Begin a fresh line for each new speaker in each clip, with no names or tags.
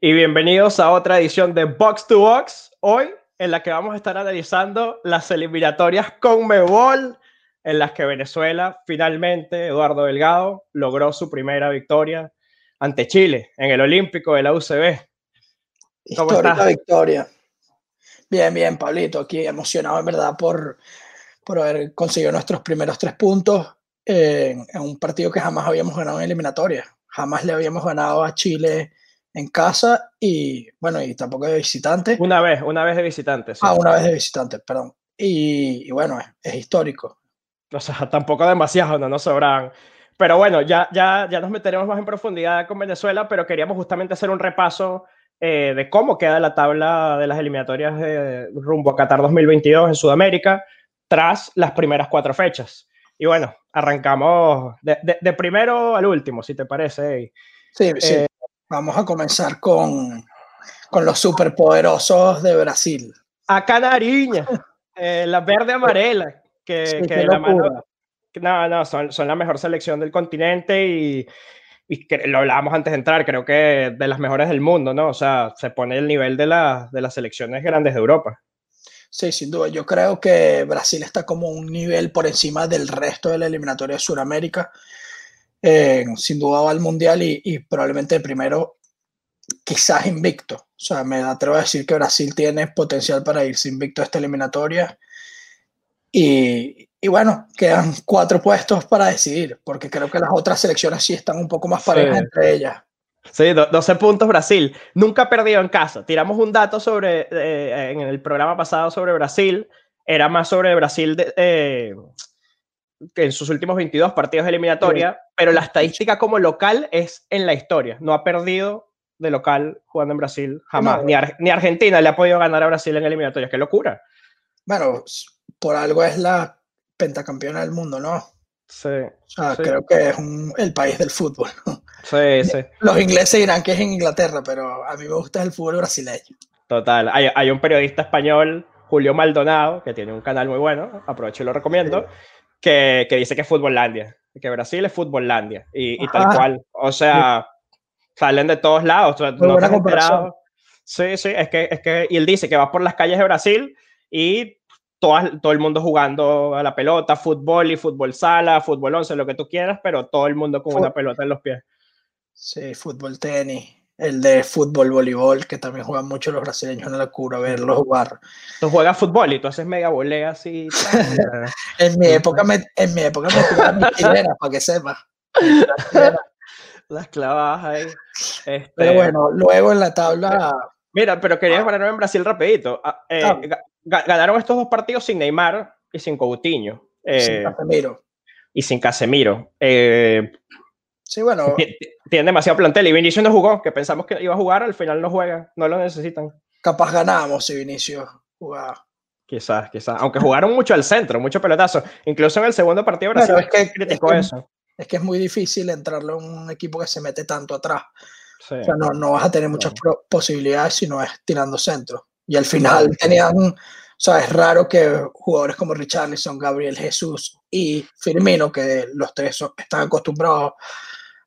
y bienvenidos a otra edición de Box to Box. Hoy en la que vamos a estar analizando las eliminatorias con Mebol, en las que Venezuela finalmente, Eduardo Delgado, logró su primera victoria ante Chile en el Olímpico de la UCB.
¿Cómo Histórica victoria. Bien, bien, Pablito, aquí emocionado en verdad por, por haber conseguido nuestros primeros tres puntos en, en un partido que jamás habíamos ganado en eliminatoria. Jamás le habíamos ganado a Chile en casa y bueno, y tampoco de visitante.
Una vez, una vez de visitante.
Ah, una vez de visitante, perdón. Y, bueno, es, histórico.
O sea, tampoco demasiado, no nos sobran. Pero bueno, ya, ya, ya nos meteremos más en profundidad con Venezuela, pero queríamos justamente hacer un repaso eh, de cómo queda la tabla de las eliminatorias de rumbo a Qatar 2022 en Sudamérica tras las primeras cuatro fechas. Y bueno, arrancamos de, de, primero al último, si te parece.
Sí, sí. Vamos a comenzar con, con los superpoderosos de Brasil.
A Canariña, eh, la verde amarela, que, que la mano, no, no, son, son, la mejor selección del continente y, y que, lo hablábamos antes de entrar, creo que de las mejores del mundo, ¿no? O sea, se pone el nivel de, la, de las selecciones grandes de Europa.
Sí, sin duda. Yo creo que Brasil está como un nivel por encima del resto de la eliminatoria de Sudamérica. Eh, sin duda va al Mundial y, probablemente el primero quizás invicto. O sea, me atrevo a decir que Brasil tiene potencial para irse invicto a esta eliminatoria. Y, y, bueno, quedan cuatro puestos para decidir, porque creo que las otras selecciones sí están un poco más parejas entre ellas.
Sí, 12 puntos Brasil. Nunca ha perdido en casa. Tiramos un dato sobre, eh, en el programa pasado sobre Brasil. Era más sobre Brasil de, eh, en sus últimos 22 partidos de eliminatoria, pero la estadística como local es en la historia. No ha perdido de local jugando en Brasil jamás. ni, ni, Argentina le ha podido ganar a Brasil en eliminatoria. ¡Qué locura!
Bueno, por algo es la pentacampeona del mundo, ¿no?
Sí.
O sea, creo que es el país del fútbol.
Sí, sí.
Los ingleses dirán que es en Inglaterra, pero a mí me gusta el fútbol brasileño.
Total. Hay, hay un periodista español, Julio Maldonado, que tiene un canal muy bueno, aprovecho y lo recomiendo que, que dice que es Futbollandia, que Brasil es Futbollandia, y, y tal cual. O sea, salen de todos lados. no Sí, sí, es que, es que, y él dice que va por las calles de Brasil y todo, todo el mundo jugando a la pelota, fútbol y fútbol sala, fútbol once, lo que tú quieras, pero todo el mundo con una pelota en los pies.
Sí, fútbol tenis el de fútbol, voleibol, que también juegan mucho los brasileños en la cura, verlos jugar.
Tú juegas fútbol y tú haces mega volea así.
en mi época me, en mi época me chilenas, para que sepas.
Las clavas ahí.
Este... Pero bueno, luego en la tabla...
Mira, pero quería ah. en Brasil rapidito. Ah, eh, ah. Ganaron estos dos partidos sin Neymar y sin Coutinho.
Eh, sin Casemiro.
Y sin Casemiro. Eh,
Sí, bueno.
Tienen demasiado plantel y Vinicius no jugó, que pensamos que iba a jugar, al final no juega, no lo necesitan.
Capaz ganamos si Vinicius jugaba.
Quizás, quizás. Aunque jugaron mucho al centro, mucho pelotazo. Incluso en el segundo partido Brasil
es que, criticó eso. Es que es muy difícil entrarle a un equipo que se mete tanto atrás. O sea, no, no vas a tener muchas posibilidades si no es tirando centro. Y al final tenían, o sea, es raro que jugadores como Richarlison, Gabriel Jesús y Firmino, que los tres están acostumbrados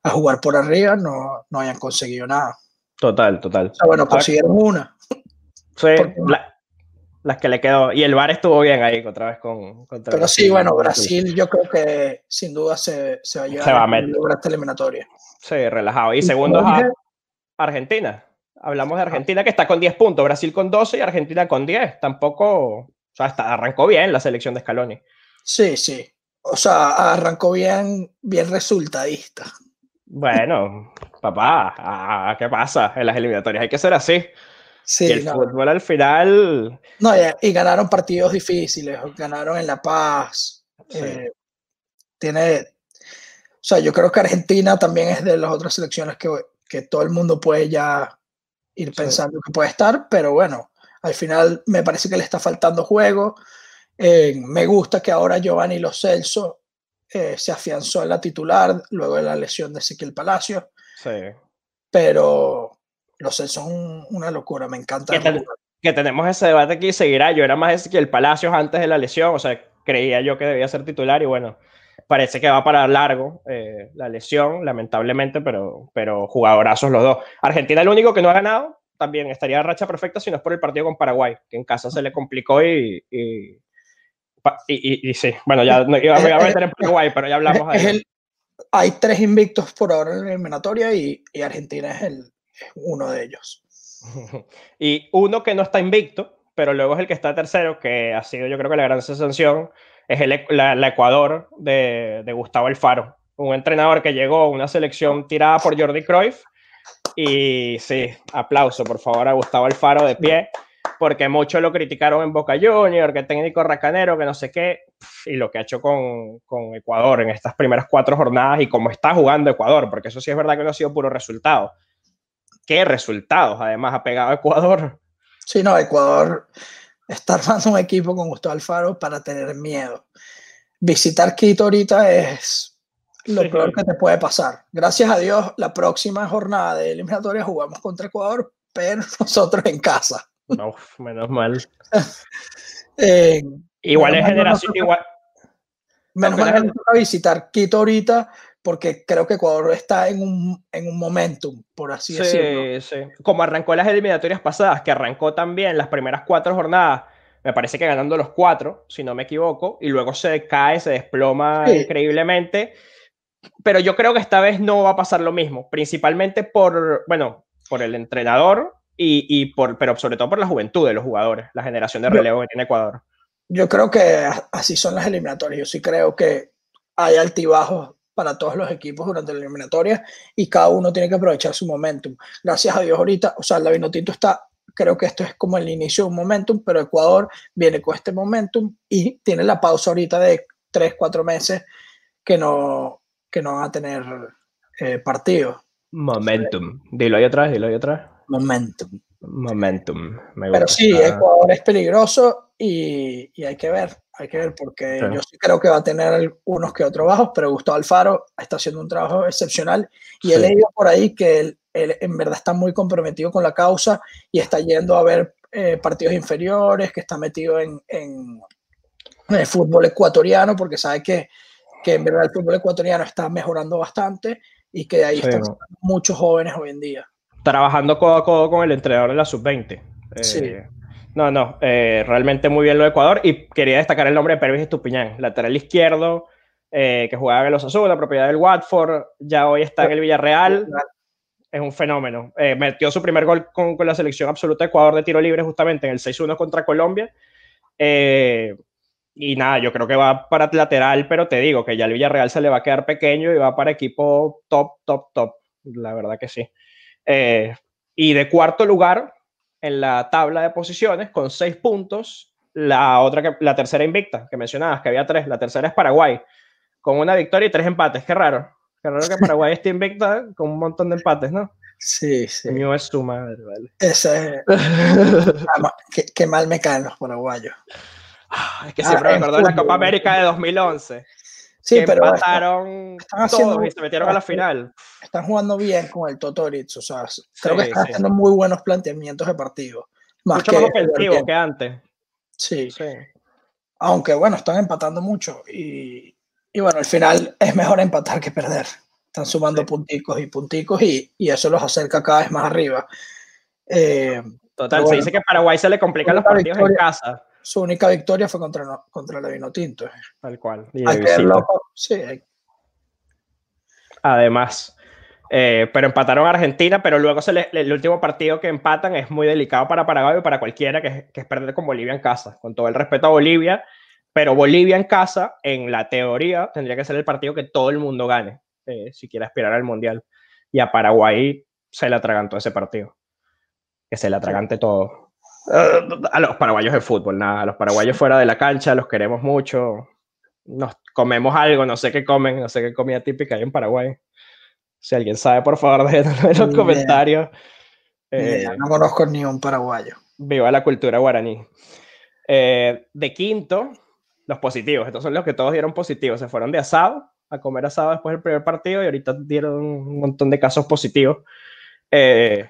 a jugar por arriba no, no hayan conseguido nada.
Total, total.
bueno, consiguieron una.
Sí, las que le quedó. Y el VAR estuvo bien ahí otra vez con.
Pero sí, bueno, Brasil yo creo que sin duda se, se va a llevar se va a meter. esta eliminatoria.
Sí, relajado. Y, segundo Argentina. Hablamos de Argentina que está con 10 puntos, Brasil con 12 y Argentina con 10. Tampoco, o sea, arrancó bien la selección de Scaloni.
Sí, sí. O sea, arrancó bien, bien resultadista.
Bueno, papá, ah, ¿qué pasa? En las eliminatorias hay que ser así. Sí, y el fútbol al final.
No, y, ganaron partidos difíciles, ganaron en La Paz. Eh, tiene. O sea, yo creo que Argentina también es de las otras selecciones que, que todo el mundo puede ya ir pensando que puede estar, pero bueno, al final me parece que le está faltando juego. Eh, me gusta que ahora Giovanni Lo Celso eh, se afianzó en la titular luego de la lesión de Ezequiel Palacio.
Sí.
Pero los Celso son una locura, me encanta.
Que, tenemos ese debate aquí, seguirá. Yo era más Ezequiel Palacios antes de la lesión, o sea, creía yo que debía ser titular y bueno, parece que va para largo eh, la lesión, lamentablemente, pero, pero jugadorazos los dos. Argentina el único que no ha ganado, también estaría a racha perfecta si no es por el partido con Paraguay, que en casa se le complicó y, y, y, sí, bueno, ya no iba, a meter en Paraguay, pero ya hablamos
Hay tres invictos por ahora en la eliminatoria y, Argentina es, el, uno de ellos.
y uno que no está invicto, pero luego es el que está tercero, que ha sido yo creo que la gran sensación, es el, la, Ecuador de, de, Gustavo Alfaro, un entrenador que llegó a una selección tirada por Jordi Cruyff. Y sí, aplauso por favor a Gustavo Alfaro de pie, porque muchos lo criticaron en Boca Junior, que técnico racanero, que no sé qué, y lo que ha hecho con, con Ecuador en estas primeras cuatro jornadas y cómo está jugando Ecuador, porque eso sí es verdad que no ha sido puro resultado. ¿Qué resultados además ha pegado Ecuador?
Sí, no, Ecuador está armando un equipo con Gustavo Alfaro para tener miedo. Visitar Quito ahorita es lo peor que te puede pasar. Gracias a Dios, la próxima jornada de eliminatoria jugamos contra Ecuador, pero nosotros en casa.
No, menos mal. igual es generación, igual.
Menos mal que visitar Quito ahorita porque creo que Ecuador está en un, en un momentum, por así decirlo.
Sí, Como arrancó las eliminatorias pasadas, que arrancó también las primeras cuatro jornadas, me parece que ganando los cuatro, si no me equivoco, y luego se cae, se desploma increíblemente. Pero yo creo que esta vez no va a pasar lo mismo, principalmente por, bueno, por el entrenador y, y por, pero sobre todo por la juventud de los jugadores, la generación de relevo que tiene Ecuador.
Yo creo que así son las eliminatorias. Yo sí creo que hay altibajos para todos los equipos durante la eliminatoria y cada uno tiene que aprovechar su momentum. Gracias a Dios ahorita, o sea, la Vinotinto está, creo que esto es como el inicio de un momentum, pero Ecuador viene con este momentum y tiene la pausa ahorita de tres, cuatro meses que no, que no van a tener eh, partido.
Momentum. Dilo ahí atrás, dilo ahí atrás.
Momentum.
Momentum.
Pero sí, Ecuador es peligroso y, y hay que ver hay que ver, porque yo sí creo que va a tener unos que otros bajos, pero Gustavo Alfaro está haciendo un trabajo excepcional y he leído por ahí que él, en verdad está muy comprometido con la causa y está yendo a ver eh, partidos inferiores, que está metido en, en, el fútbol ecuatoriano, porque sabe que, que, en verdad el fútbol ecuatoriano está mejorando bastante y que ahí están muchos jóvenes hoy en día.
Trabajando codo a codo con el entrenador en la sub-20. sí. Eh, no, no, eh, realmente muy bien lo de Ecuador y quería destacar el nombre de Pervis Estupiñán, lateral izquierdo, eh, que jugaba en los Azul, la propiedad del Watford, ya hoy está en el Villarreal, es un fenómeno. Metió su primer gol con, la selección absoluta de Ecuador de tiro libre justamente en el 6-1 contra Colombia. y nada, yo creo que va para lateral, pero te digo que ya el Villarreal se le va a quedar pequeño y va para equipo top, top, top. La verdad que sí. Y de cuarto lugar, en la tabla de posiciones con seis puntos. La otra, que, la tercera invicta que mencionabas, que había tres. La tercera es Paraguay, con una victoria y tres empates. Qué raro. Qué raro que Paraguay esté invicta con un montón de empates, ¿no?
Sí, sí.
El mío es su madre, ¿vale?
Ese qué, mal me caen los paraguayos.
Ah, es que siempre ah, me acuerdo de la Copa América de 2011.
Sí, pero
están, todos y se metieron a la final.
Están jugando bien con el Totoritz, o sea, creo que están haciendo muy buenos planteamientos de partido.
Más mucho más ofensivo que antes.
Sí. sí. Aunque bueno, están empatando mucho y, y, bueno, al final es mejor empatar que perder. Están sumando punticos y punticos y, y, eso los acerca cada vez más arriba. Eh,
Total, se dice que Paraguay se le complican los partidos en casa
su única victoria fue contra, contra la Vino Tinto.
Tal cual.
sí.
Además, eh, pero empataron a Argentina, pero luego se el último partido que empatan es muy delicado para Paraguay y para cualquiera, que, es perder con Bolivia en casa. Con todo el respeto a Bolivia, pero Bolivia en casa, en la teoría, tendría que ser el partido que todo el mundo gane, eh, si quiere aspirar al Mundial. Y a Paraguay se le atragantó ese partido. Que se le atragante todo a los paraguayos de fútbol, nada, a los paraguayos fuera de la cancha, los queremos mucho, nos comemos algo, no sé qué comen, no sé qué comida típica hay en Paraguay. Si alguien sabe, por favor, déjenlo en los comentarios.
Eh, no conozco ni un paraguayo.
Viva la cultura guaraní. Eh, de quinto, los positivos. Estos son los que todos dieron positivos. Se fueron de asado a comer asado después del primer partido y ahorita dieron un montón de casos positivos. Eh,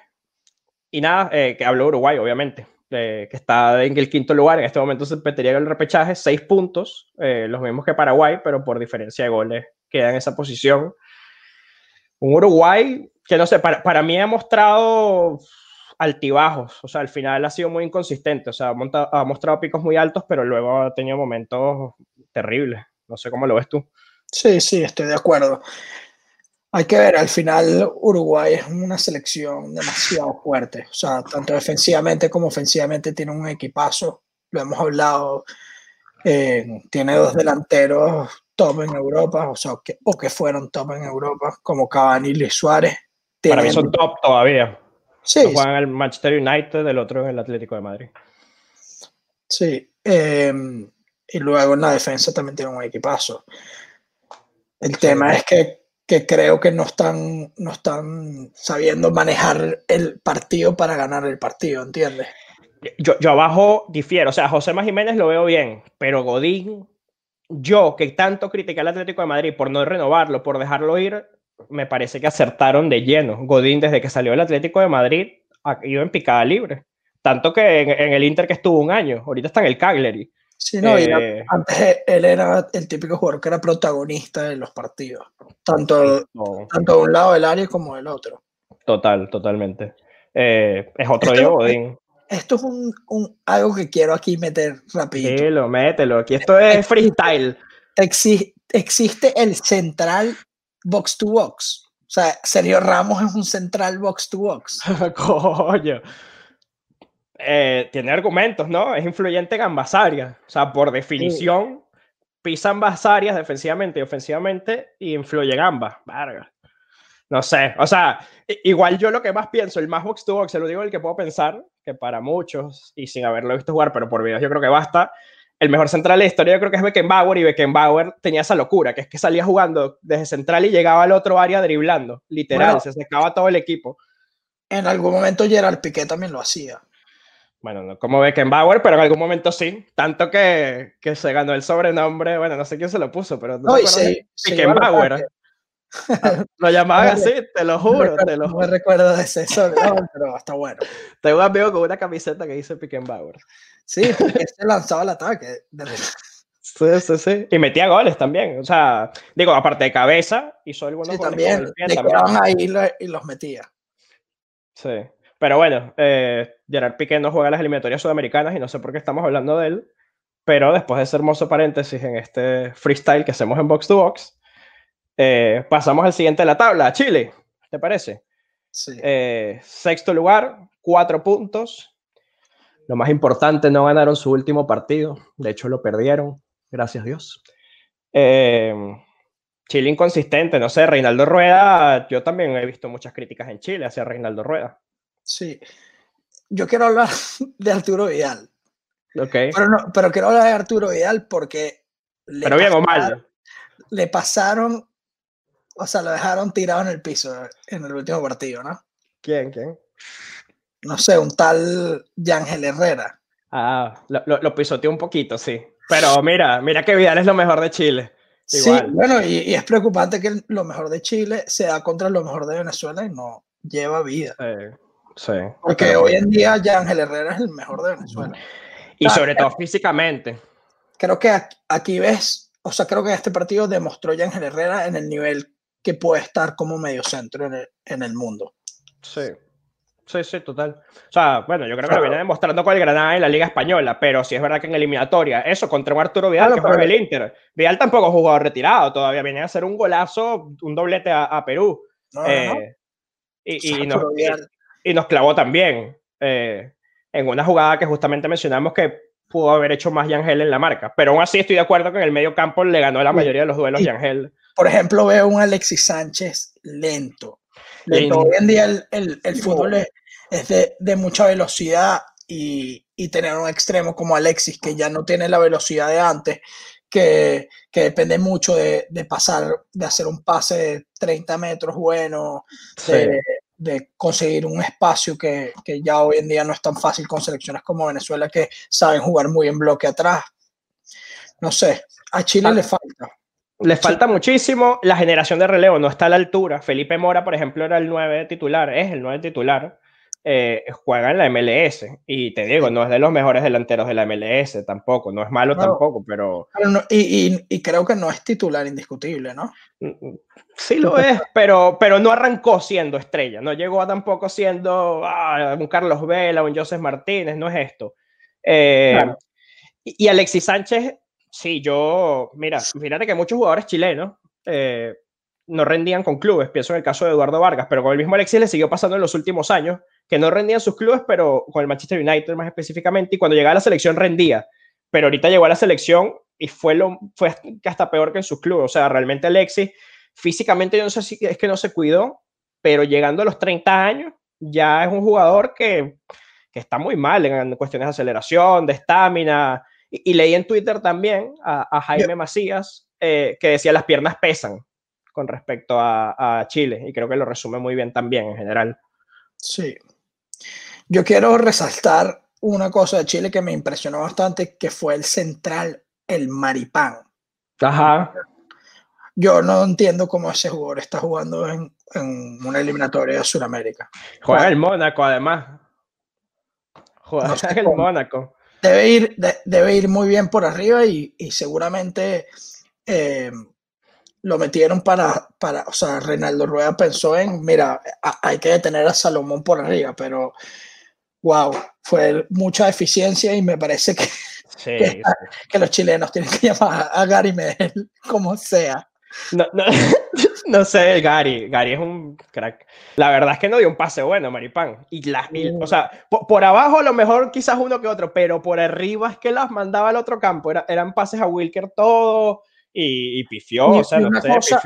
y nada, que habló Uruguay, obviamente que está en el quinto lugar. En este momento se metería el repechaje, seis puntos, eh, los mismos que Paraguay, pero por diferencia de goles queda en esa posición. Un Uruguay que no sé, para, para mí ha mostrado altibajos, o sea, al final ha sido muy inconsistente, o sea, ha, ha mostrado picos muy altos, pero luego ha tenido momentos terribles. No sé cómo lo ves tú.
Sí, sí, estoy de acuerdo. Hay que ver, al final Uruguay es una selección demasiado fuerte, o sea, tanto defensivamente como ofensivamente tiene un equipazo, lo hemos hablado, eh, tiene dos delanteros top en Europa, o sea, que, o que fueron top en Europa, como Cavani y Luis Suárez.
Para mí son top todavía.
Sí.
Juegan en el Manchester United, el otro en el Atlético de Madrid.
Sí, eh, y luego en la defensa también tiene un equipazo. El tema es que que creo que no están, no están sabiendo manejar el partido para ganar el partido, ¿entiendes?
Yo, yo abajo difiero, o sea, José Más Jiménez lo veo bien, pero Godín, yo que tanto critiqué al Atlético de Madrid por no renovarlo, por dejarlo ir, me parece que acertaron de lleno. Godín, desde que salió del Atlético de Madrid, ha ido en picada libre. Tanto que en, en el Inter que estuvo un año, ahorita está en el Cagliari.
Sí, no, eh, antes él era el típico jugador que era protagonista de los partidos, tanto, no. tanto de un lado del área como del otro.
Total, totalmente. Eh, es otro esto, Diego Godín.
Esto es un, un, algo que quiero aquí meter rapidito.
Sí, lo mételo. Aquí esto es freestyle.
Exi existe el central box to box. O sea, Sergio Ramos es un central box to box.
Coño eh, tiene argumentos, ¿no? Es influyente en ambas áreas. O sea, por definición, sí. pisa ambas áreas defensivamente y ofensivamente y influye en ambas. Varga. No sé, o sea, igual yo lo que más pienso, el más box to box, se lo digo el que puedo pensar, que para muchos, y sin haberlo visto jugar, pero por videos yo creo que basta, el mejor central de la historia yo creo que es Beckenbauer, y Beckenbauer tenía esa locura, que es que salía jugando desde central y llegaba al otro área driblando, literal, bueno, se secaba todo el equipo.
En algún momento Gerard Piqué también lo hacía
bueno, no como Beckenbauer, pero en algún momento sí. Tanto que, que se ganó el sobrenombre, bueno, no sé quién se lo puso, pero
no, no sí,
Beckenbauer. Ah, lo llamaban así, te lo juro,
no
te lo
juro. No me recuerdo de ese sobrenombre, pero está bueno.
Tengo un amigo con una camiseta que dice Beckenbauer.
Sí, porque se lanzaba el ataque.
Sí, sí, sí. Y metía goles también. O sea, digo, aparte de cabeza, hizo algunos
sí, también. Le quedaban ahí y los metía.
Sí. Pero bueno, eh, Gerard Piqué no juega las eliminatorias sudamericanas y no sé por qué estamos hablando de él. Pero después de ese hermoso paréntesis en este freestyle que hacemos en Box to Box, eh, pasamos al siguiente de la tabla, Chile. ¿Te parece?
Sí.
Eh, sexto lugar, cuatro puntos. Lo más importante, no ganaron su último partido. De hecho, lo perdieron. Gracias a Dios. Chile inconsistente, no sé, Reinaldo Rueda, yo también he visto muchas críticas en Chile hacia Reinaldo Rueda.
Sí. Yo quiero hablar de Arturo Vidal.
Okay.
Pero, no, pero quiero hablar de Arturo Vidal porque.
Le pero bien pasaron, o mal.
Le pasaron. O sea, lo dejaron tirado en el piso en el último partido, ¿no?
¿Quién? ¿Quién?
No sé, un tal Yángel Herrera.
Ah, lo, lo, lo, pisoteó un poquito, sí. Pero mira, mira que Vidal es lo mejor de Chile. Igual.
Sí, bueno, y, y, es preocupante que lo mejor de Chile se da contra lo mejor de Venezuela y no lleva vida.
Sí. Sí,
Porque pero... hoy en día ya Ángel Herrera es el mejor de Venezuela.
Y sobre todo físicamente.
Creo que aquí ves, o sea, creo que este partido demostró ya Ángel Herrera en el nivel que puede estar como mediocentro en el, en el mundo.
Sí, sí, sí, total. O sea, bueno, yo creo que lo viene demostrando con el Granada en la Liga Española, pero sí es verdad que en eliminatoria, eso contra un Arturo Vidal, claro, que juega el Inter. Vidal tampoco jugó retirado, todavía viene a hacer un golazo, un doblete a, a Perú.
No, eh, no.
Y, y, no, y nos clavó también eh, en una jugada que justamente mencionamos que pudo haber hecho más Yangel en la marca. Pero aún así estoy de acuerdo que en el medio campo le ganó la mayoría de los duelos y, Yangel.
Por ejemplo, veo un Alexis Sánchez lento. lento. Hoy en día el, el, el fútbol es, es de, de, mucha velocidad y, y, tener un extremo como Alexis que ya no tiene la velocidad de antes, que, que depende mucho de, de, pasar, de hacer un pase de 30 metros bueno, de, sí de conseguir un espacio que, que, ya hoy en día no es tan fácil con selecciones como Venezuela que saben jugar muy en bloque atrás. No sé, a Chile ah, le falta.
Le falta muchísimo, la generación de relevo no está a la altura. Felipe Mora, por ejemplo, era el 9 titular, es el 9 titular, eh, juega en la MLS. Y te digo, no es de los mejores delanteros de la MLS tampoco, no es malo tampoco, pero...
y, creo que no es titular indiscutible, ¿no?
Mm, mm, sí lo es, pero, pero no arrancó siendo estrella, no llegó a tampoco siendo ah, un Carlos Vela, un Joseph Martínez, no es esto. Eh, y, Alexis Sánchez, sí, yo, mira, fíjate que muchos jugadores chilenos eh, no rendían con clubes, pienso en el caso de Eduardo Vargas, pero con el mismo Alexis le siguió pasando en los últimos años, que no rendían sus clubes, pero con el Manchester United más específicamente, y cuando llegaba a la selección rendía, pero ahorita llegó a la selección y fue, lo, fue hasta peor que en sus clubes, o sea, realmente Alexis físicamente yo no sé si es que no se cuidó, pero llegando a los 30 años ya es un jugador que, que está muy mal en cuestiones de aceleración, de estamina, y, leí en Twitter también a, Jaime Macías eh, que decía las piernas pesan con respecto a, a Chile, y creo que lo resume muy bien también en general.
Sí, yo quiero resaltar una cosa de Chile que me impresionó bastante, que fue el central, el Maripán.
Ajá.
Yo no entiendo cómo ese jugador está jugando en, en una eliminatoria de Sudamérica.
Juega el Mónaco, además. Juega el Mónaco.
Debe ir, debe ir muy bien por arriba y, y seguramente eh, lo metieron para, para, o sea, Reinaldo Rueda pensó en, mira, hay que detener a Salomón por arriba, pero wow, fue mucha eficiencia y me parece que, que, los chilenos tienen que llamar a Gary Medel como sea.
No, no, no, sé, Gary. Gary es un crack. La verdad es que no dio un pase bueno, Maripán. Y las, o sea, por, abajo a lo mejor quizás uno que otro, pero por arriba es que las mandaba al otro campo. eran pases a Wilker todo y, y pifió. Y, o sea,
una, cosa,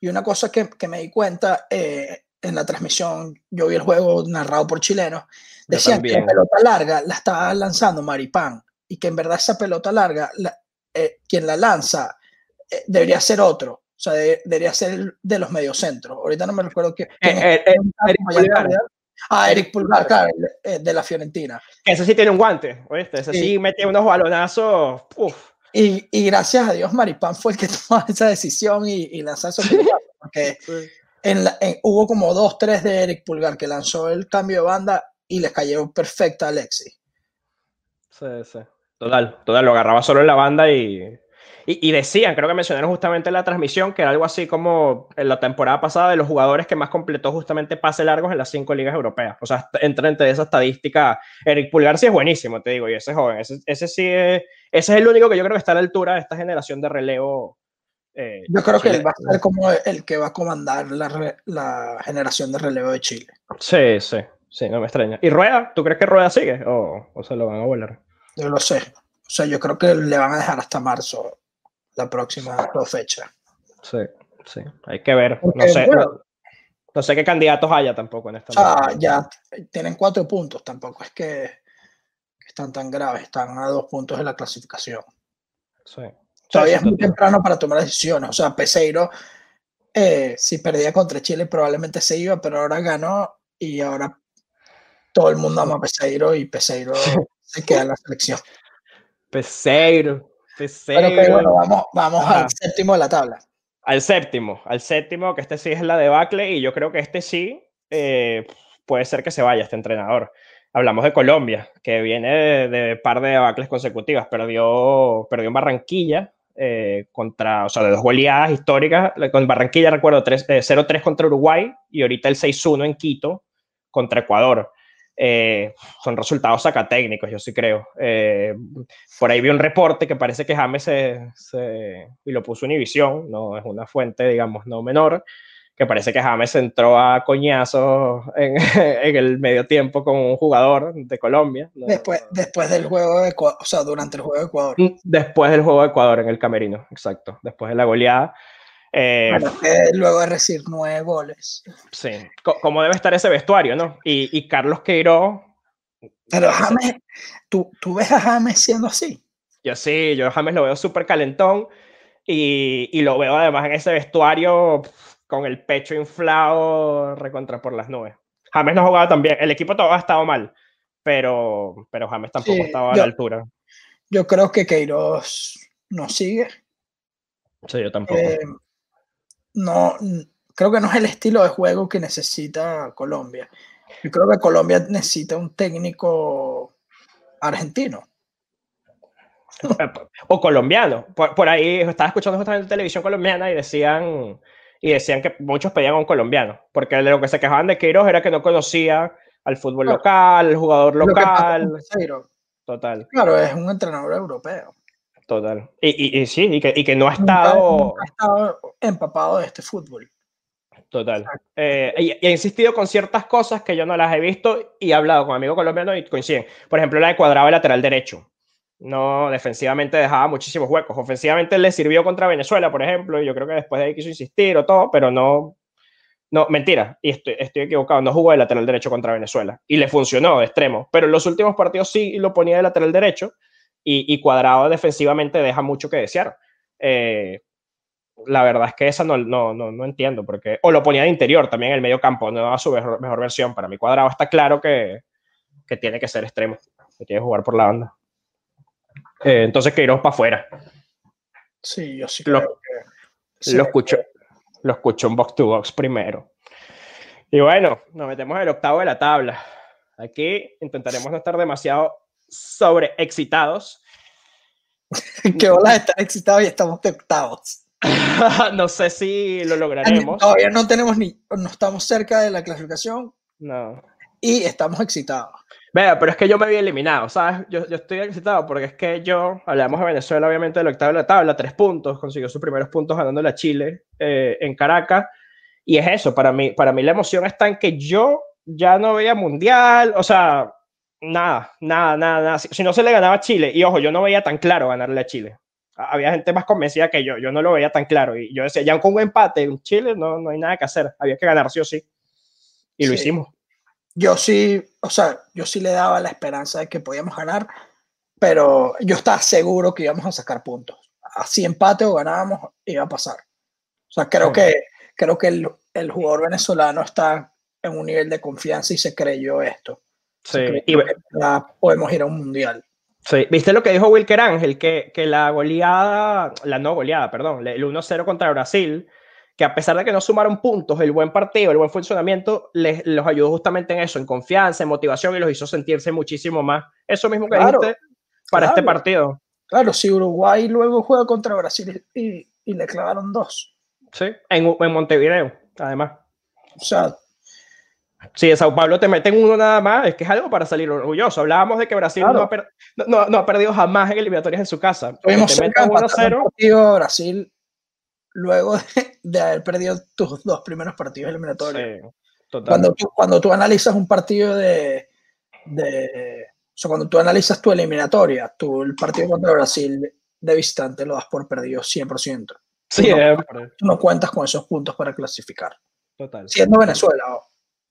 y una cosa que, que me di cuenta eh, en la transmisión, yo vi el juego narrado por chilenos, decían que la pelota larga la estaba lanzando Maripán y que en verdad esa pelota larga, eh, quien la lanza eh, debería ser otro. O sea, debería ser de los mediocentros. Ahorita no me recuerdo que.
Eh, Eric Pulgar.
Ah, Eric Pulgar, de la Fiorentina.
Ese sí tiene un guante, ¿oíste? Ese sí, mete unos balonazos.
Y, y, gracias a Dios, Maripán fue el que tomó esa decisión y, y lanzó esos porque hubo como dos, tres de Eric Pulgar que lanzó el cambio de banda y les cayó perfecta a Alexi.
Sí, sí. Total, total, lo agarraba solo en la banda y, y, decían, creo que mencionaron justamente en la transmisión, que era algo así como en la temporada pasada de los jugadores que más completó justamente pase largos en las cinco ligas europeas. O sea, entra entre esa estadística. Eric Pulgar sí es buenísimo, te digo, y ese joven, ese, ese sí es, ese es el único que yo creo que está a la altura de esta generación de relevo
eh, Yo creo que él va a ser como el que va a comandar la, la, generación de relevo de Chile.
Sí, sí, sí, no me extraña. ¿Y Rueda? ¿Tú crees que Rueda sigue o, o se lo van a volar?
Yo lo sé. O sea, yo creo que le van a dejar hasta marzo la próxima fecha.
Sí, sí, hay que ver. no, sé, no, sé qué candidatos haya tampoco en esta.
Ah, ya tienen cuatro puntos, tampoco es que, están tan graves, están a dos puntos de la clasificación.
Sí.
Todavía es muy temprano para tomar decisiones. O sea, Peseiro, eh, si perdía contra Chile, probablemente se iba, pero ahora ganó y ahora todo el mundo ama a Peseiro y Peseiro se queda en la selección.
Peseiro,
Peseiro. Pero, bueno, vamos, vamos al séptimo de la tabla.
Al séptimo, al séptimo, que este sí es la debacle y yo creo que este sí eh, puede ser que se vaya este entrenador hablamos de Colombia, que viene de, par de debacles consecutivas. Perdió, perdió en Barranquilla eh, contra, o sea, de dos goleadas históricas. Con Barranquilla recuerdo 0-3 eh, contra Uruguay y ahorita el 6-1 en Quito contra Ecuador. Eh, son resultados sacatécnicos, yo sí creo. por ahí vi un reporte que parece que James se, se, y lo puso Univisión, no es una fuente, digamos, no menor, que parece que James entró a coñazos en, en, el medio tiempo con un jugador de Colombia.
Después, después del juego de Ecuador, o sea, durante el juego de Ecuador. Mm,
después del juego de Ecuador en el camerino, exacto. Después de la goleada.
Eh, luego de recibir nueve goles.
Sí, como debe estar ese vestuario, ¿no? Y, y Carlos Queiroz.
Pero James, ¿tú, ¿tú ves a James siendo así?
Yo sí, yo a James lo veo súper calentón y, y, lo veo además en ese vestuario con el pecho inflado, recontra por las nubes. James no ha jugado tan bien. El equipo todo ha estado mal, pero, pero James tampoco estaba a la altura.
Yo creo que Queiroz no sigue.
Sí, yo tampoco.
Eh, no, creo que no es el estilo de juego que necesita Colombia. Yo creo que Colombia necesita un técnico argentino.
o colombiano. Por, ahí estaba escuchando justamente televisión colombiana y decían, y decían que muchos pedían a un colombiano, porque lo que se quejaban de Queiroz era que no conocía al fútbol local, el jugador local. Total.
Claro, es un entrenador europeo.
Total. Y, y, sí, y que, y que, no ha estado...
ha estado empapado de este fútbol.
Total. Eh, y, he insistido con ciertas cosas que yo no las he visto y he hablado con amigos colombianos y coinciden. Por ejemplo, la de cuadrado lateral derecho. No, defensivamente dejaba muchísimos huecos. Ofensivamente le sirvió contra Venezuela, por ejemplo, y yo creo que después de ahí quiso insistir o todo, pero no. No, mentira, y estoy, estoy equivocado, no jugó de lateral derecho contra Venezuela y le funcionó de extremo, pero en los últimos partidos sí lo ponía de lateral derecho y, Cuadrado defensivamente deja mucho que desear. Eh, la verdad es que esa no, no, no, entiendo, porque o lo ponía de interior también en el medio campo, no a su mejor, versión. Para mi Cuadrado está claro que, que, tiene que ser extremo, que tiene que jugar por la banda. Eh, entonces Queiroz para afuera.
Sí, yo sí
lo, que, lo escucho, lo escucho en box to box primero. Y bueno, nos metemos en el octavo de la tabla. Aquí intentaremos no estar demasiado sobre excitados.
que hola, estar excitados y estamos de octavos.
no sé si lo lograremos.
Todavía no tenemos ni, no estamos cerca de la clasificación.
No.
Y estamos excitados.
Vea, pero es que yo me había eliminado, ¿sabes? Yo, yo, estoy excitado porque es que yo, hablamos de Venezuela, obviamente, del octavo de la tabla, tres puntos, consiguió sus primeros puntos ganándole a Chile eh, en Caracas. Y es eso, para mí, para mí la emoción está en que yo ya no veía mundial, o sea, nada, nada, nada, nada. Si, no se le ganaba a Chile, y ojo, yo no veía tan claro ganarle a Chile. Había gente más convencida que yo, yo no lo veía tan claro. Y yo decía, ya con un empate en Chile no, no hay nada que hacer, había que ganar sí o sí. Y lo hicimos.
Yo sí, o sea, yo sí le daba la esperanza de que podíamos ganar, pero yo estaba seguro que íbamos a sacar puntos. Así empate o ganábamos, iba a pasar. O sea, creo que, creo que el, el jugador venezolano está en un nivel de confianza y se creyó esto.
Sí,
y podemos ir a un mundial.
Sí, ¿viste lo que dijo Wilker Ángel? Que, que la goleada, la no goleada, perdón, el 1-0 contra Brasil, que a pesar de que no sumaron puntos, el buen partido, el buen funcionamiento, les, los ayudó justamente en eso, en confianza, en motivación y los hizo sentirse muchísimo más. Eso mismo que dijiste para este partido.
Claro, si Uruguay luego juega contra Brasil y, y le clavaron dos.
Sí, en, en Montevideo, además.
O sea,
si de Sao Paulo te meten uno nada más, es que es algo para salir orgulloso. Hablábamos de que Brasil no, ha perdido jamás en eliminatorias en su casa.
Tuvimos partido Brasil luego de, haber perdido tus dos primeros partidos eliminatorios. cuando, tú, cuando tú analizas un partido de, de o sea, cuando tú analizas tu eliminatoria, tu, el partido contra Brasil de visitante lo das por perdido 100%.
Sí,
tú no, cuentas con esos puntos para clasificar.
Total.
Siendo Venezuela,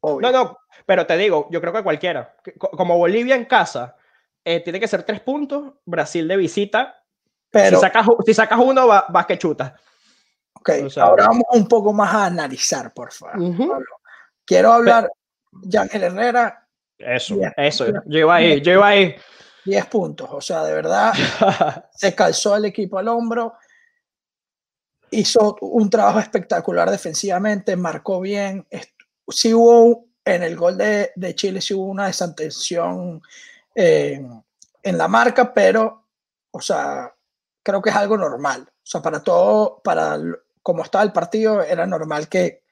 no, no, pero te digo, yo creo que cualquiera. Como Bolivia en casa, eh, tiene que ser tres puntos, Brasil de visita. Pero, si, sacas, si sacas uno, vas va que chuta.
Ok, ahora vamos un poco más a analizar, por favor. Quiero hablar, Ángel Herrera.
Eso, eso, yo iba ahí, yo iba ahí.
10 puntos, o sea, de verdad, se calzó el equipo al hombro, hizo un trabajo espectacular defensivamente, marcó bien, sí hubo en el gol de, de Chile, sí hubo una desatención eh, en la marca, pero, o sea, creo que es algo normal. O sea, para todo, para como estaba el partido, era normal que,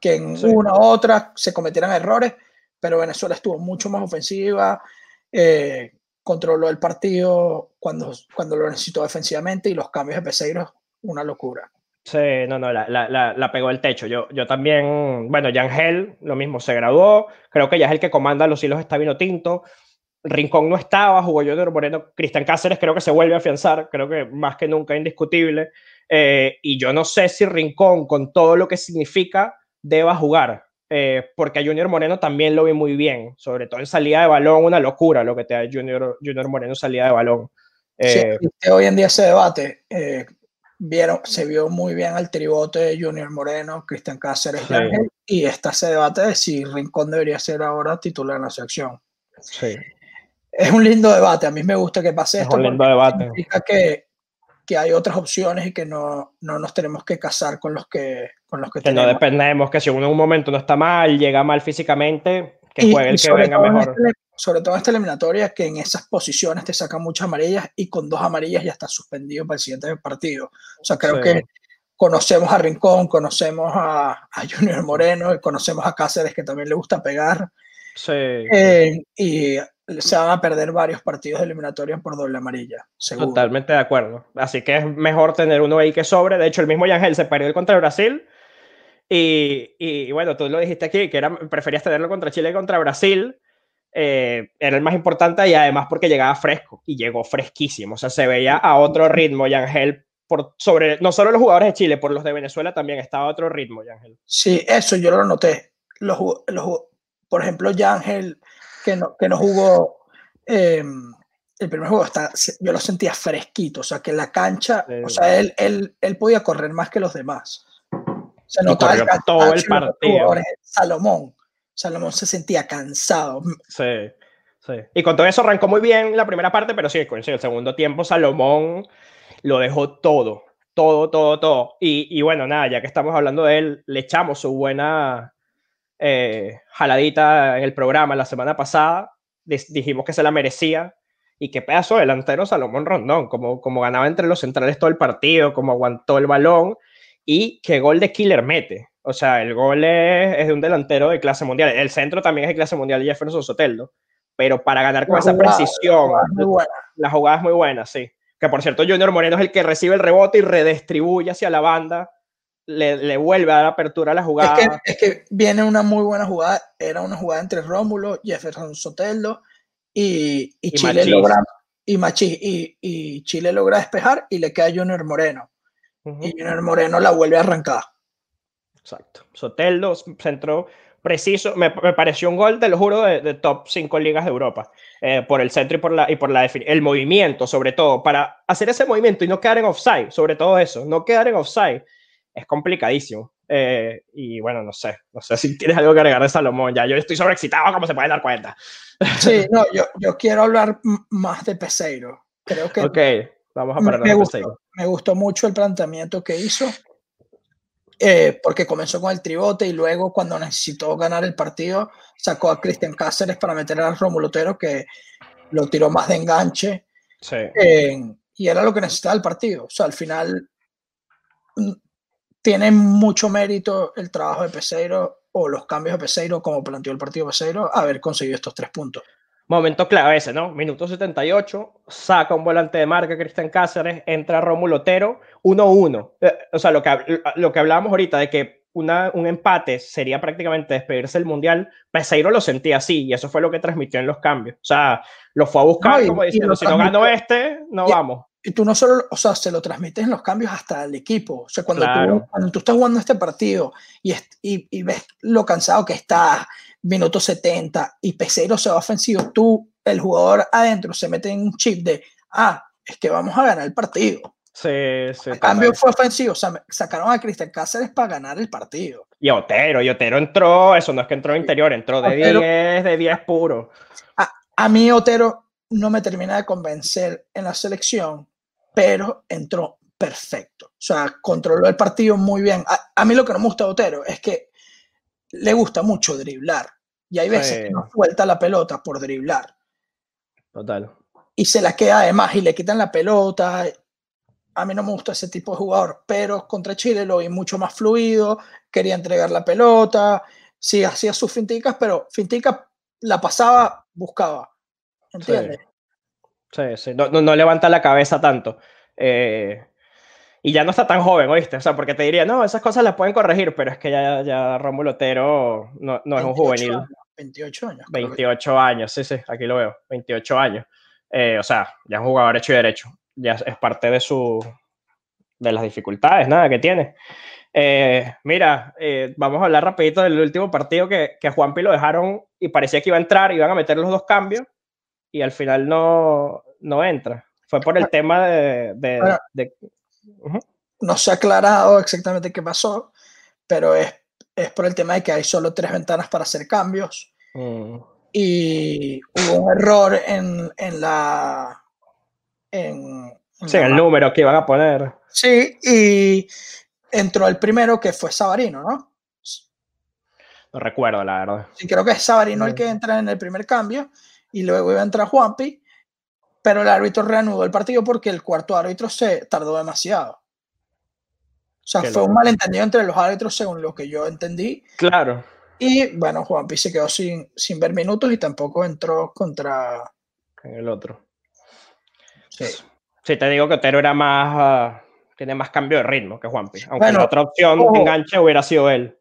que en una u otra se cometieran errores, pero Venezuela estuvo mucho más ofensiva, eh, controló el partido cuando, cuando lo necesitó defensivamente y los cambios de Peseiro, una locura.
Sí, no, no, la, la, la, pegó el techo. Yo, yo también, bueno, Yangel, lo mismo, se graduó. Creo que ya es el que comanda los hilos está vino tinto. Rincón no estaba, jugó Junior Moreno. Cristian Cáceres creo que se vuelve a afianzar, creo que más que nunca indiscutible. Eh, y yo no sé si Rincón, con todo lo que significa, deba jugar, eh, porque a Junior Moreno también lo vi muy bien, sobre todo en salida de balón, una locura lo que te da Junior, Junior Moreno en salida de balón.
Eh, hoy en día ese debate, vieron, se vio muy bien al tribote de Junior Moreno, Cristian Cáceres y está ese debate de si Rincón debería ser ahora titular en la selección.
Sí.
Es un lindo debate, a mí me gusta que pase
es
esto.
Un lindo debate.
Significa que, que hay otras opciones y que no, no nos tenemos que casar con los que, con los que,
que no dependemos, que si uno en un momento no está mal, llega mal físicamente, que juegue el que venga mejor.
Este, sobre todo en esta eliminatoria, que en esas posiciones te sacan muchas amarillas y con dos amarillas ya estás suspendido para el siguiente partido. O sea, creo que conocemos a Rincón, conocemos a, a, Junior Moreno, y conocemos a Cáceres que también le gusta pegar.
Sí.
Eh, y se van a perder varios partidos de eliminatoria por doble amarilla.
Totalmente de acuerdo. Así que es mejor tener uno ahí que sobre. De hecho, el mismo Yangel se perdió contra Brasil. Y, y, bueno, tú lo dijiste aquí, que era, preferías tenerlo contra Chile que contra Brasil. Eh, era el más importante y además porque llegaba fresco y llegó fresquísimo. O sea, se veía a otro ritmo Yangel por sobre, no solo los jugadores de Chile, por los de Venezuela también estaba a otro ritmo, Yangel.
Sí, eso yo lo noté. Los, los, por ejemplo, Yangel, que no, que no jugó eh, el primer juego, está, yo lo sentía fresquito, o sea, que la cancha, o sea, él, él, él, podía correr más que los demás.
Se notaba el todo el partido.
Salomón, Salomón se sentía cansado.
Sí. Sí. Y con todo eso arrancó muy bien la primera parte, pero sí, en el segundo tiempo Salomón lo dejó todo, todo, todo, todo. Y, y, bueno, nada, ya que estamos hablando de él, le echamos su buena eh, jaladita en el programa la semana pasada. Dijimos que se la merecía. Y qué pedazo delantero Salomón Rondón, como, como ganaba entre los centrales todo el partido, como aguantó el balón y qué gol de killer mete. O sea, el gol es, es de un delantero de clase mundial. El centro también es de clase mundial, Jefferson Soteldo. Pero para ganar con esa precisión, la jugada es muy buena, sí que por cierto Junior Moreno es el que recibe el rebote y redistribuye hacia la banda, le, le vuelve a dar apertura a la jugada.
Es que, viene una muy buena jugada, era una jugada entre Rómulo, Jefferson Soteldo y, y, Chile logra y, Machi, y, Chile logra despejar y le queda Junior Moreno. Y Junior Moreno la vuelve a arrancar.
Exacto. Soteldo, centro preciso, me, me, pareció un gol, te lo juro, de, de top 5 ligas de Europa, eh, por el centro y por la, y por la el movimiento, sobre todo, para hacer ese movimiento y no quedar en offside, sobre todo eso, no quedar en offside, es complicadísimo. Eh, y bueno, no sé, no sé si tienes algo que agregar de Salomón, ya yo estoy sobreexcitado, como se pueden dar cuenta.
Sí, no, yo, yo quiero hablar más de Peseiro. Creo que.
Ok, vamos a parar me,
de Peseiro. me gustó mucho el planteamiento que hizo eh, porque comenzó con el tribote y luego cuando necesitó ganar el partido sacó a Cristian Cáceres para meter a Romulo Otero que lo tiró más de enganche
sí.
eh, y era lo que necesitaba el partido. O sea, al final tiene mucho mérito el trabajo de Peseiro o los cambios de Peseiro como planteó el partido Peseiro haber conseguido estos tres puntos.
Momento clave ese, ¿no? Minuto 78, saca un volante de marca Cristian Cáceres, entra Rómulo Otero, 1-1. Eh, o sea, lo que, lo que hablábamos ahorita de que una, un empate sería prácticamente despedirse del Mundial, Peseiro lo sentía así y eso fue lo que transmitió en los cambios. O sea, lo fue a buscar no, y, como diciendo, si no gano este, no
y,
vamos.
Y tú no solo, o sea, se lo transmites en los cambios hasta el equipo. O sea, cuando, claro. tú, cuando tú estás jugando este partido y, y, y ves lo cansado que estás, minuto 70 y Peseiro se va ofensivo, tú, el jugador adentro, se mete en un chip de, ah, es que vamos a ganar el partido.
Sí, sí.
El cambio fue ofensivo, o sea, sacaron a Cristian Cáceres para ganar el partido.
Y Otero, y Otero entró, eso no es que entró interior, entró de Otero, 10, de 10 puro.
A, a mí Otero no me termina de convencer en la selección, pero entró perfecto. O sea, controló el partido muy bien. A, a mí lo que no me gusta de Otero es que le gusta mucho driblar. Y hay veces sí. que no suelta la pelota por driblar.
Total.
Y se la queda además y le quitan la pelota. A mí no me gusta ese tipo de jugador, pero contra Chile lo vi mucho más fluido, quería entregar la pelota, sí, hacía sus finticas, pero fintica la pasaba, buscaba. ¿Entiendes?
Sí, sí, sí. No, no, no, levanta la cabeza tanto. Eh, y ya no está tan joven, ¿oíste? O sea, porque te diría, no, esas cosas las pueden corregir, pero es que ya, ya Rómulo Otero no, no es un juvenil.
Años, 28 años.
28 años, sí, sí, aquí lo veo, 28 años. Eh, o sea, ya es un jugador hecho y derecho. Ya es parte de su de las dificultades, nada, que tiene. Eh, mira, eh, vamos a hablar rapidito del último partido que, que Juanpi lo dejaron y parecía que iba a entrar, iban a meter los dos cambios y al final no, no entra. Fue por el tema de, de,
bueno,
de
Uh -huh. No se ha aclarado exactamente qué pasó, pero es, es, por el tema de que hay solo tres ventanas para hacer cambios.
Mm.
Y hubo un error en, en la. En,
Sí, el número que iban a poner.
Sí, y entró el primero que fue Sabarino, ¿no?
No recuerdo, la verdad.
Sí, creo que es Sabarino el que entra en el primer cambio y luego iba a entrar Juanpi, pero el árbitro reanudó el partido porque el cuarto árbitro se tardó demasiado. O sea, fue un malentendido entre los árbitros según lo que yo entendí.
Claro.
Y bueno, Juanpi se quedó sin, sin ver minutos y tampoco entró contra...
En el otro. Sí. Sí, te digo que Otero era más... Ah, tiene más cambio de ritmo que Juanpi. Aunque la otra opción de enganche hubiera sido él.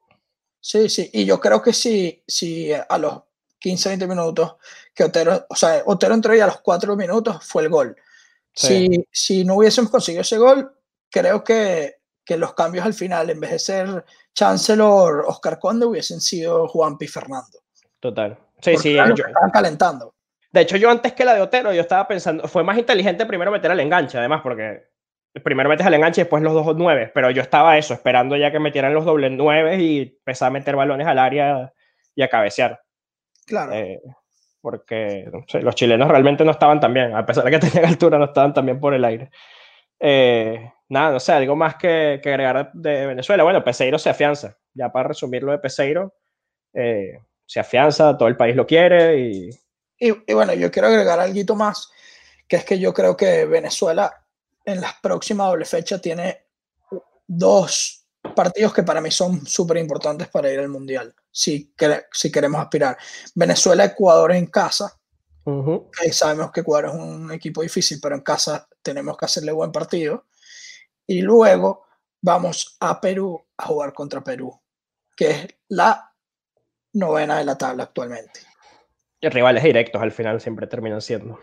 Sí, sí. Y yo creo que si, si a los 15, 20 minutos que Otero... O sea, Otero entró y a los 4 minutos fue el gol. Si, si no hubiésemos conseguido ese gol, creo que, que los cambios al final, en vez de ser Chancellor Oscar Conde, hubiesen sido Juanpi y Fernando.
Total. Sí, sí.
Yo, estaban calentando.
De hecho, yo antes que la de Otero, yo estaba pensando, fue más inteligente primero meter al enganche, además, porque primero metes al enganche y después los dos nueve, pero yo estaba eso, esperando ya que metieran los dobles nueve y empezar a meter balones al área y a cabecear.
Claro.
Eh, porque los chilenos realmente no estaban tan bien, a pesar de que tenían altura, no estaban tan bien por el aire. Eh, nada, no sé, algo más que, que, agregar de Venezuela. Bueno, Peseiro se afianza, ya para resumir lo de Peseiro, eh, se afianza, todo el país lo quiere y
y, bueno, yo quiero agregar algo más, que es que yo creo que Venezuela en las próximas doble fecha tiene dos partidos que para mí son súper importantes para ir al Mundial, si, si queremos aspirar. Venezuela-Ecuador en casa. sabemos que Ecuador es un equipo difícil, pero en casa tenemos que hacerle buen partido. Y luego vamos a Perú a jugar contra Perú, que es la novena de la tabla actualmente.
Y rivales directos al final siempre terminan siendo.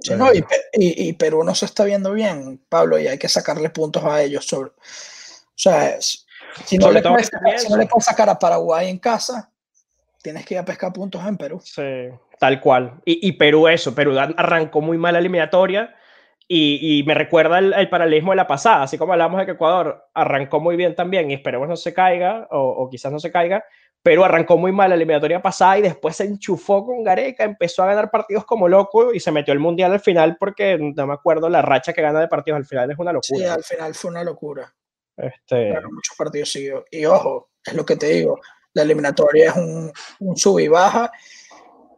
Sí, no, y, y, Perú no se está viendo bien, Pablo, y hay que sacarle puntos a ellos. Sobre, o sea, si no, le puedes, sacar a Paraguay en casa, tienes que ir a pescar puntos en Perú.
Sí, tal cual. Y, y Perú eso, Perú arrancó muy mal la eliminatoria y, y me recuerda el, el, paralelismo de la pasada, así como hablamos de que Ecuador arrancó muy bien también y esperemos no se caiga o, o quizás no se caiga, pero arrancó muy mal la eliminatoria pasada y después se enchufó con Gareca, empezó a ganar partidos como loco y se metió el mundial al final porque no me acuerdo la racha que gana de partidos al final es una locura.
Sí, al final fue una locura.
Este...
muchos partidos siguió. Y ojo, es lo que te digo, la eliminatoria es un, un sub y baja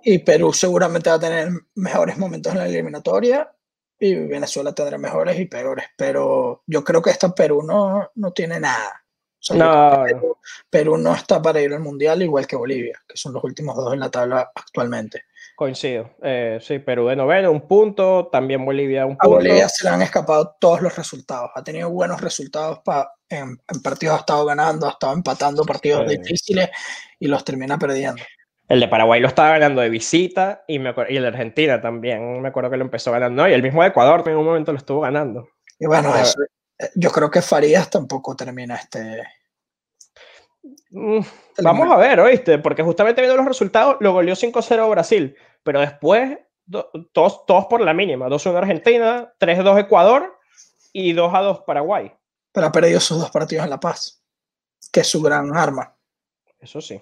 y Perú seguramente va a tener mejores momentos en la eliminatoria y Venezuela tendrá mejores y peores, pero yo creo que esta Perú no, no tiene nada
no,
Perú, no está para ir al Mundial, igual que Bolivia, que son los últimos dos en la tabla actualmente.
Coincido. Eh, sí, Perú de noveno, un punto. También Bolivia, un punto.
A Bolivia se le han escapado todos los resultados. Ha tenido buenos resultados en, partidos, ha estado ganando, ha estado empatando partidos difíciles y los termina perdiendo.
El de Paraguay lo estaba ganando de visita y, me y el de Argentina también. Me acuerdo que lo empezó ganando. y el mismo de Ecuador en un momento lo estuvo ganando.
Y bueno, eso, yo creo que Farías tampoco termina este.
Mm, vamos a ver, ¿oíste? Porque justamente viendo los resultados, lo goleó 5-0 Brasil, pero después todos, todos por la mínima: 2-1 Argentina, 3-2 Ecuador y 2-2 Paraguay.
Pero ha perdido sus dos partidos en La Paz, que es su gran arma.
Eso sí.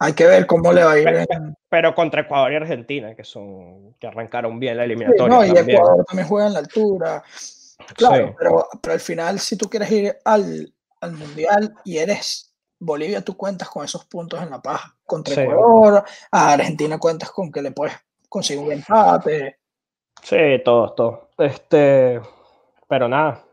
Hay que ver cómo le va a ir.
Pero, contra Ecuador y Argentina, que son que arrancaron bien la eliminatoria.
no, y Ecuador también juega en la altura. Claro, pero, pero, al final, si tú quieres ir al, al, Mundial y eres Bolivia, tú cuentas con esos puntos en la paz contra Ecuador, a Argentina cuentas con que le puedes conseguir un empate.
Sí, todos, todos. Este, pero nada,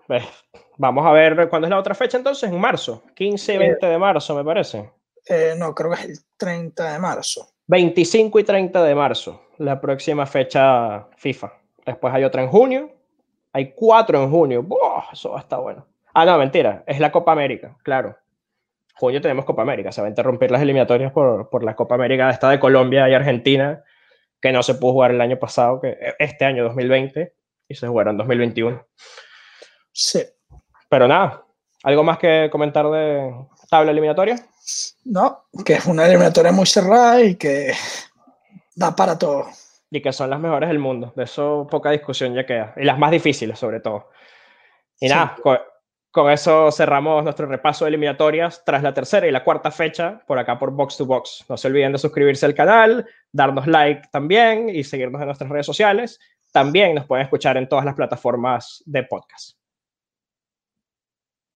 vamos a ver cuándo es la otra fecha entonces, en marzo, 15 y 20 de marzo, me parece.
Eh, no, creo que es el 30 de marzo.
25 y 30 de marzo, la próxima fecha FIFA. Después hay otra en junio hay cuatro en junio. Eso va a estar bueno. Ah, no, mentira. Es la Copa América, claro. Junio tenemos Copa América. Se va a interrumpir las eliminatorias por, por la Copa América esta de Colombia y Argentina, que no se pudo jugar el año pasado, que este año 2020, y se jugaron en 2021.
Sí.
Pero nada, ¿algo más que comentar de tabla eliminatoria?
No, que es una eliminatoria muy cerrada y que da para todo
y que son las mejores del mundo. De eso poca discusión ya queda. Y las más difíciles, sobre todo. Y nada, con, eso cerramos nuestro repaso de eliminatorias tras la tercera y la cuarta fecha por acá por Box to Box. No se olviden de suscribirse al canal, darnos like también y seguirnos en nuestras redes sociales. también nos pueden escuchar en todas las plataformas de podcast.